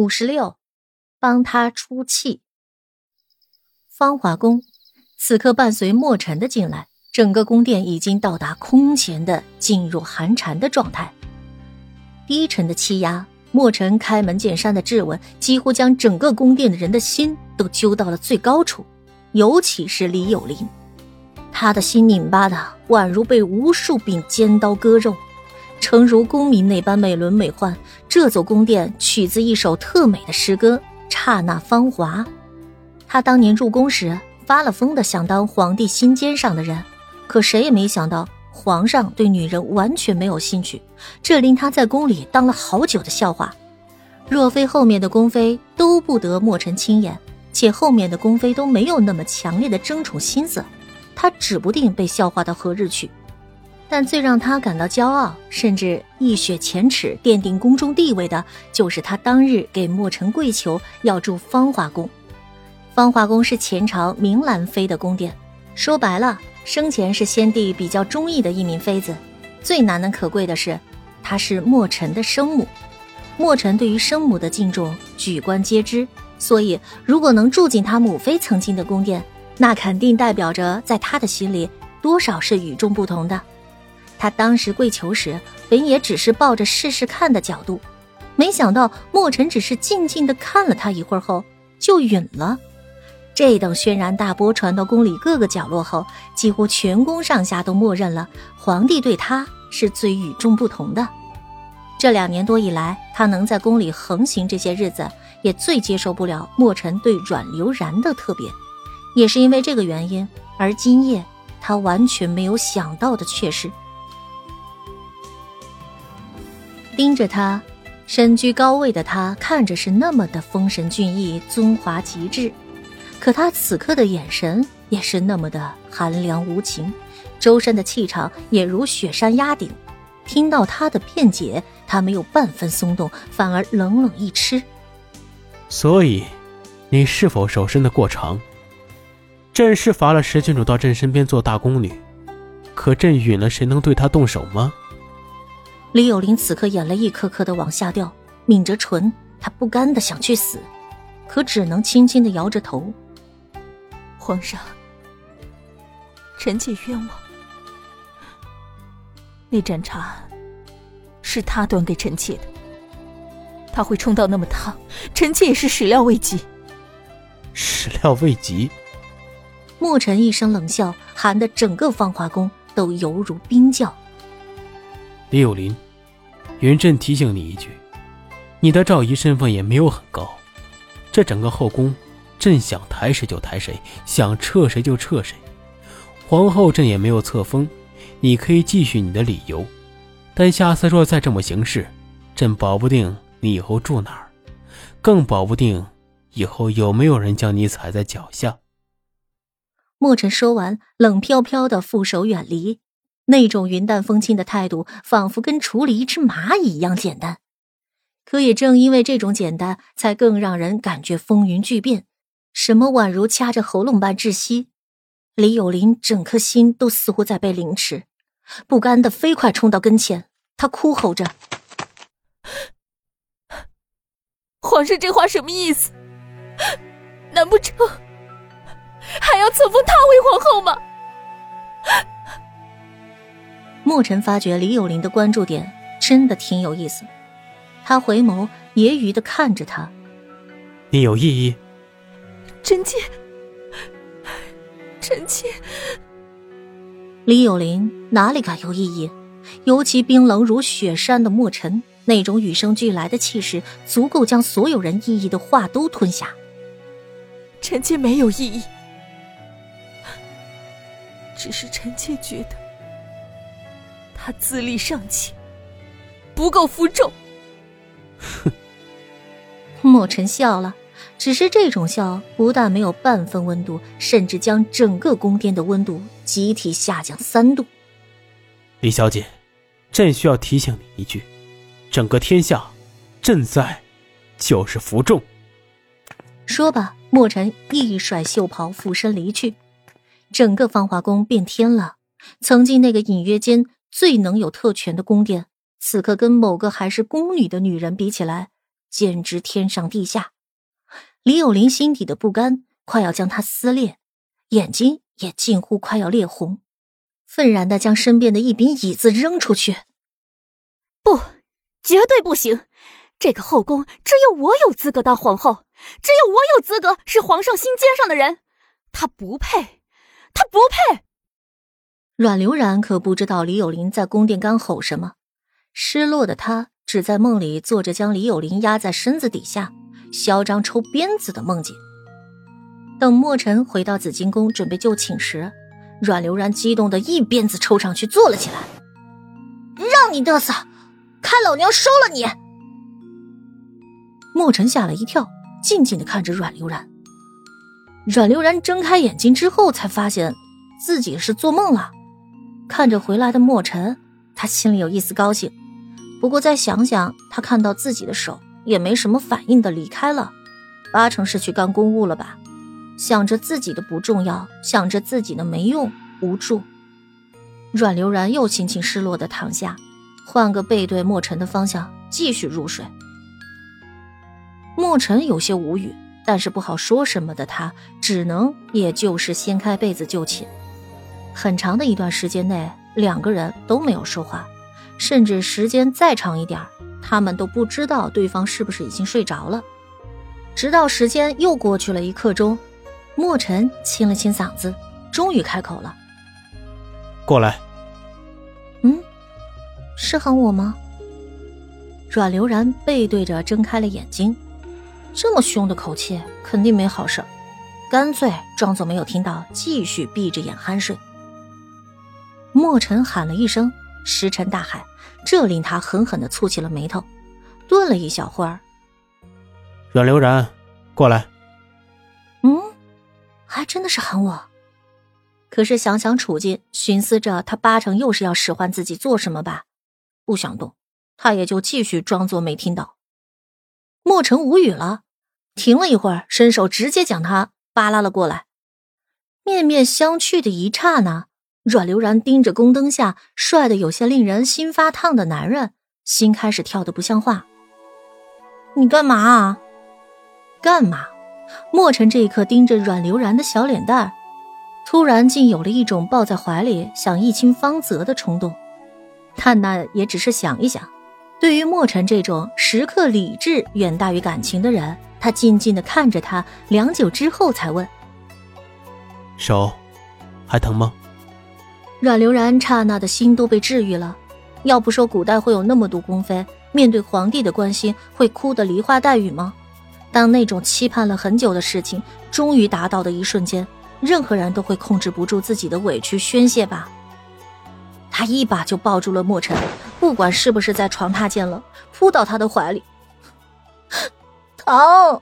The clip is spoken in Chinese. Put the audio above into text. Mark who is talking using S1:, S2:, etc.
S1: 五十六，帮他出气。芳华宫此刻伴随墨尘的进来，整个宫殿已经到达空前的噤若寒蝉的状态。低沉的气压，墨尘开门见山的质问，几乎将整个宫殿的人的心都揪到了最高处，尤其是李有林，他的心拧巴的宛如被无数柄尖刀割肉。诚如宫民那般美轮美奂，这座宫殿取自一首特美的诗歌《刹那芳华》。他当年入宫时发了疯的想当皇帝心尖上的人，可谁也没想到皇上对女人完全没有兴趣，这令他在宫里当了好久的笑话。若非后面的宫妃都不得墨尘亲眼，且后面的宫妃都没有那么强烈的争宠心思，他指不定被笑话到何日去。但最让他感到骄傲，甚至一雪前耻、奠定宫中地位的，就是他当日给墨尘跪求要住芳华宫。芳华宫是前朝明兰妃的宫殿，说白了，生前是先帝比较中意的一名妃子。最难能可贵的是，她是墨尘的生母。墨尘对于生母的敬重，举官皆知。所以，如果能住进他母妃曾经的宫殿，那肯定代表着在他的心里，多少是与众不同的。他当时跪求时，本也只是抱着试试看的角度，没想到墨尘只是静静的看了他一会儿后就允了。这等轩然大波传到宫里各个角落后，几乎全宫上下都默认了皇帝对他是最与众不同的。这两年多以来，他能在宫里横行这些日子，也最接受不了墨尘对阮流然的特别，也是因为这个原因。而今夜，他完全没有想到的却是。盯着他，身居高位的他看着是那么的丰神俊逸、尊华极致，可他此刻的眼神也是那么的寒凉无情，周身的气场也如雪山压顶。听到他的辩解，他没有半分松动，反而冷冷一吃。
S2: 所以，你是否手伸的过长？朕是罚了石郡主到朕身边做大宫女，可朕允了，谁能对她动手吗？
S1: 李有林此刻眼泪一颗颗的往下掉，抿着唇，他不甘的想去死，可只能轻轻的摇着头。
S3: 皇上，臣妾冤枉。那盏茶是他端给臣妾的，他会冲到那么烫，臣妾也是始料未及。
S2: 始料未及。
S1: 墨尘一声冷笑，寒得整个芳华宫都犹如冰窖。
S2: 李有林，云朕提醒你一句，你的赵姨身份也没有很高，这整个后宫，朕想抬谁就抬谁，想撤谁就撤谁。皇后朕也没有册封，你可以继续你的理由，但下次若再这么行事，朕保不定你以后住哪儿，更保不定以后有没有人将你踩在脚下。
S1: 墨尘说完，冷飘飘的负手远离。那种云淡风轻的态度，仿佛跟处理一只蚂蚁一样简单。可也正因为这种简单，才更让人感觉风云巨变，什么宛如掐着喉咙般窒息。李有林整颗心都似乎在被凌迟，不甘的飞快冲到跟前，他哭吼着：“
S3: 皇上这话什么意思？难不成还要册封她为皇后吗？”
S1: 墨尘发觉李有林的关注点真的挺有意思，他回眸揶揄的看着他：“
S2: 你有异议？”
S3: 臣妾，臣妾。
S1: 李有林哪里敢有异议？尤其冰冷如雪山的墨尘，那种与生俱来的气势，足够将所有人异议的话都吞下。
S3: 臣妾没有异议，只是臣妾觉得。他资历尚浅，不够服众。
S2: 哼，
S1: 墨尘笑了，只是这种笑不但没有半分温度，甚至将整个宫殿的温度集体下降三度。
S2: 李小姐，朕需要提醒你一句：整个天下，朕在，就是服众。
S1: 说罢，墨尘一甩袖袍，俯身离去，整个芳华宫变天了。曾经那个隐约间。最能有特权的宫殿，此刻跟某个还是宫女的女人比起来，简直天上地下。李有林心底的不甘快要将他撕裂，眼睛也近乎快要裂红，愤然的将身边的一柄椅子扔出去。
S3: 不，绝对不行！这个后宫只有我有资格当皇后，只有我有资格是皇上心尖上的人。他不配，他不配！
S1: 阮流然可不知道李有林在宫殿干吼什么，失落的他只在梦里做着将李有林压在身子底下。嚣张抽鞭子的梦境。等墨尘回到紫金宫准备就寝时，阮流然激动的一鞭子抽上去坐了起来。让你嘚瑟，看老娘收了你！墨尘吓了一跳，静静的看着阮流然。阮流然睁开眼睛之后，才发现自己是做梦了。看着回来的墨尘，他心里有一丝高兴。不过再想想，他看到自己的手。也没什么反应的离开了，八成是去干公务了吧？想着自己的不重要，想着自己的没用无助，阮流然又轻轻失落的躺下，换个背对莫尘的方向继续入睡。莫尘有些无语，但是不好说什么的他，只能也就是掀开被子就寝。很长的一段时间内，两个人都没有说话，甚至时间再长一点他们都不知道对方是不是已经睡着了，直到时间又过去了一刻钟，墨尘清了清嗓子，终于开口了：“
S2: 过来。”“
S1: 嗯，是喊我吗？”阮流然背对着睁开了眼睛，这么凶的口气肯定没好事，干脆装作没有听到，继续闭着眼酣睡。墨尘喊了一声：“石沉大海。”这令他狠狠的蹙起了眉头，顿了一小会儿。
S2: 阮流然，过来。
S1: 嗯，还真的是喊我。可是想想处境，寻思着他八成又是要使唤自己做什么吧，不想动，他也就继续装作没听到。莫尘无语了，停了一会儿，伸手直接将他扒拉了过来。面面相觑的一刹那。阮流然盯着宫灯下帅的有些令人心发烫的男人，心开始跳的不像话。你干嘛？啊？干嘛？墨尘这一刻盯着阮流然的小脸蛋，突然竟有了一种抱在怀里想一亲芳泽的冲动。但那也只是想一想。对于墨尘这种时刻理智远大于感情的人，他静静的看着他，良久之后才问：“
S2: 手还疼吗？”
S1: 阮流然刹那的心都被治愈了。要不说古代会有那么多宫妃面对皇帝的关心会哭得梨花带雨吗？当那种期盼了很久的事情终于达到的一瞬间，任何人都会控制不住自己的委屈宣泄吧。他一把就抱住了墨尘，不管是不是在床榻见了，扑到他的怀里，疼。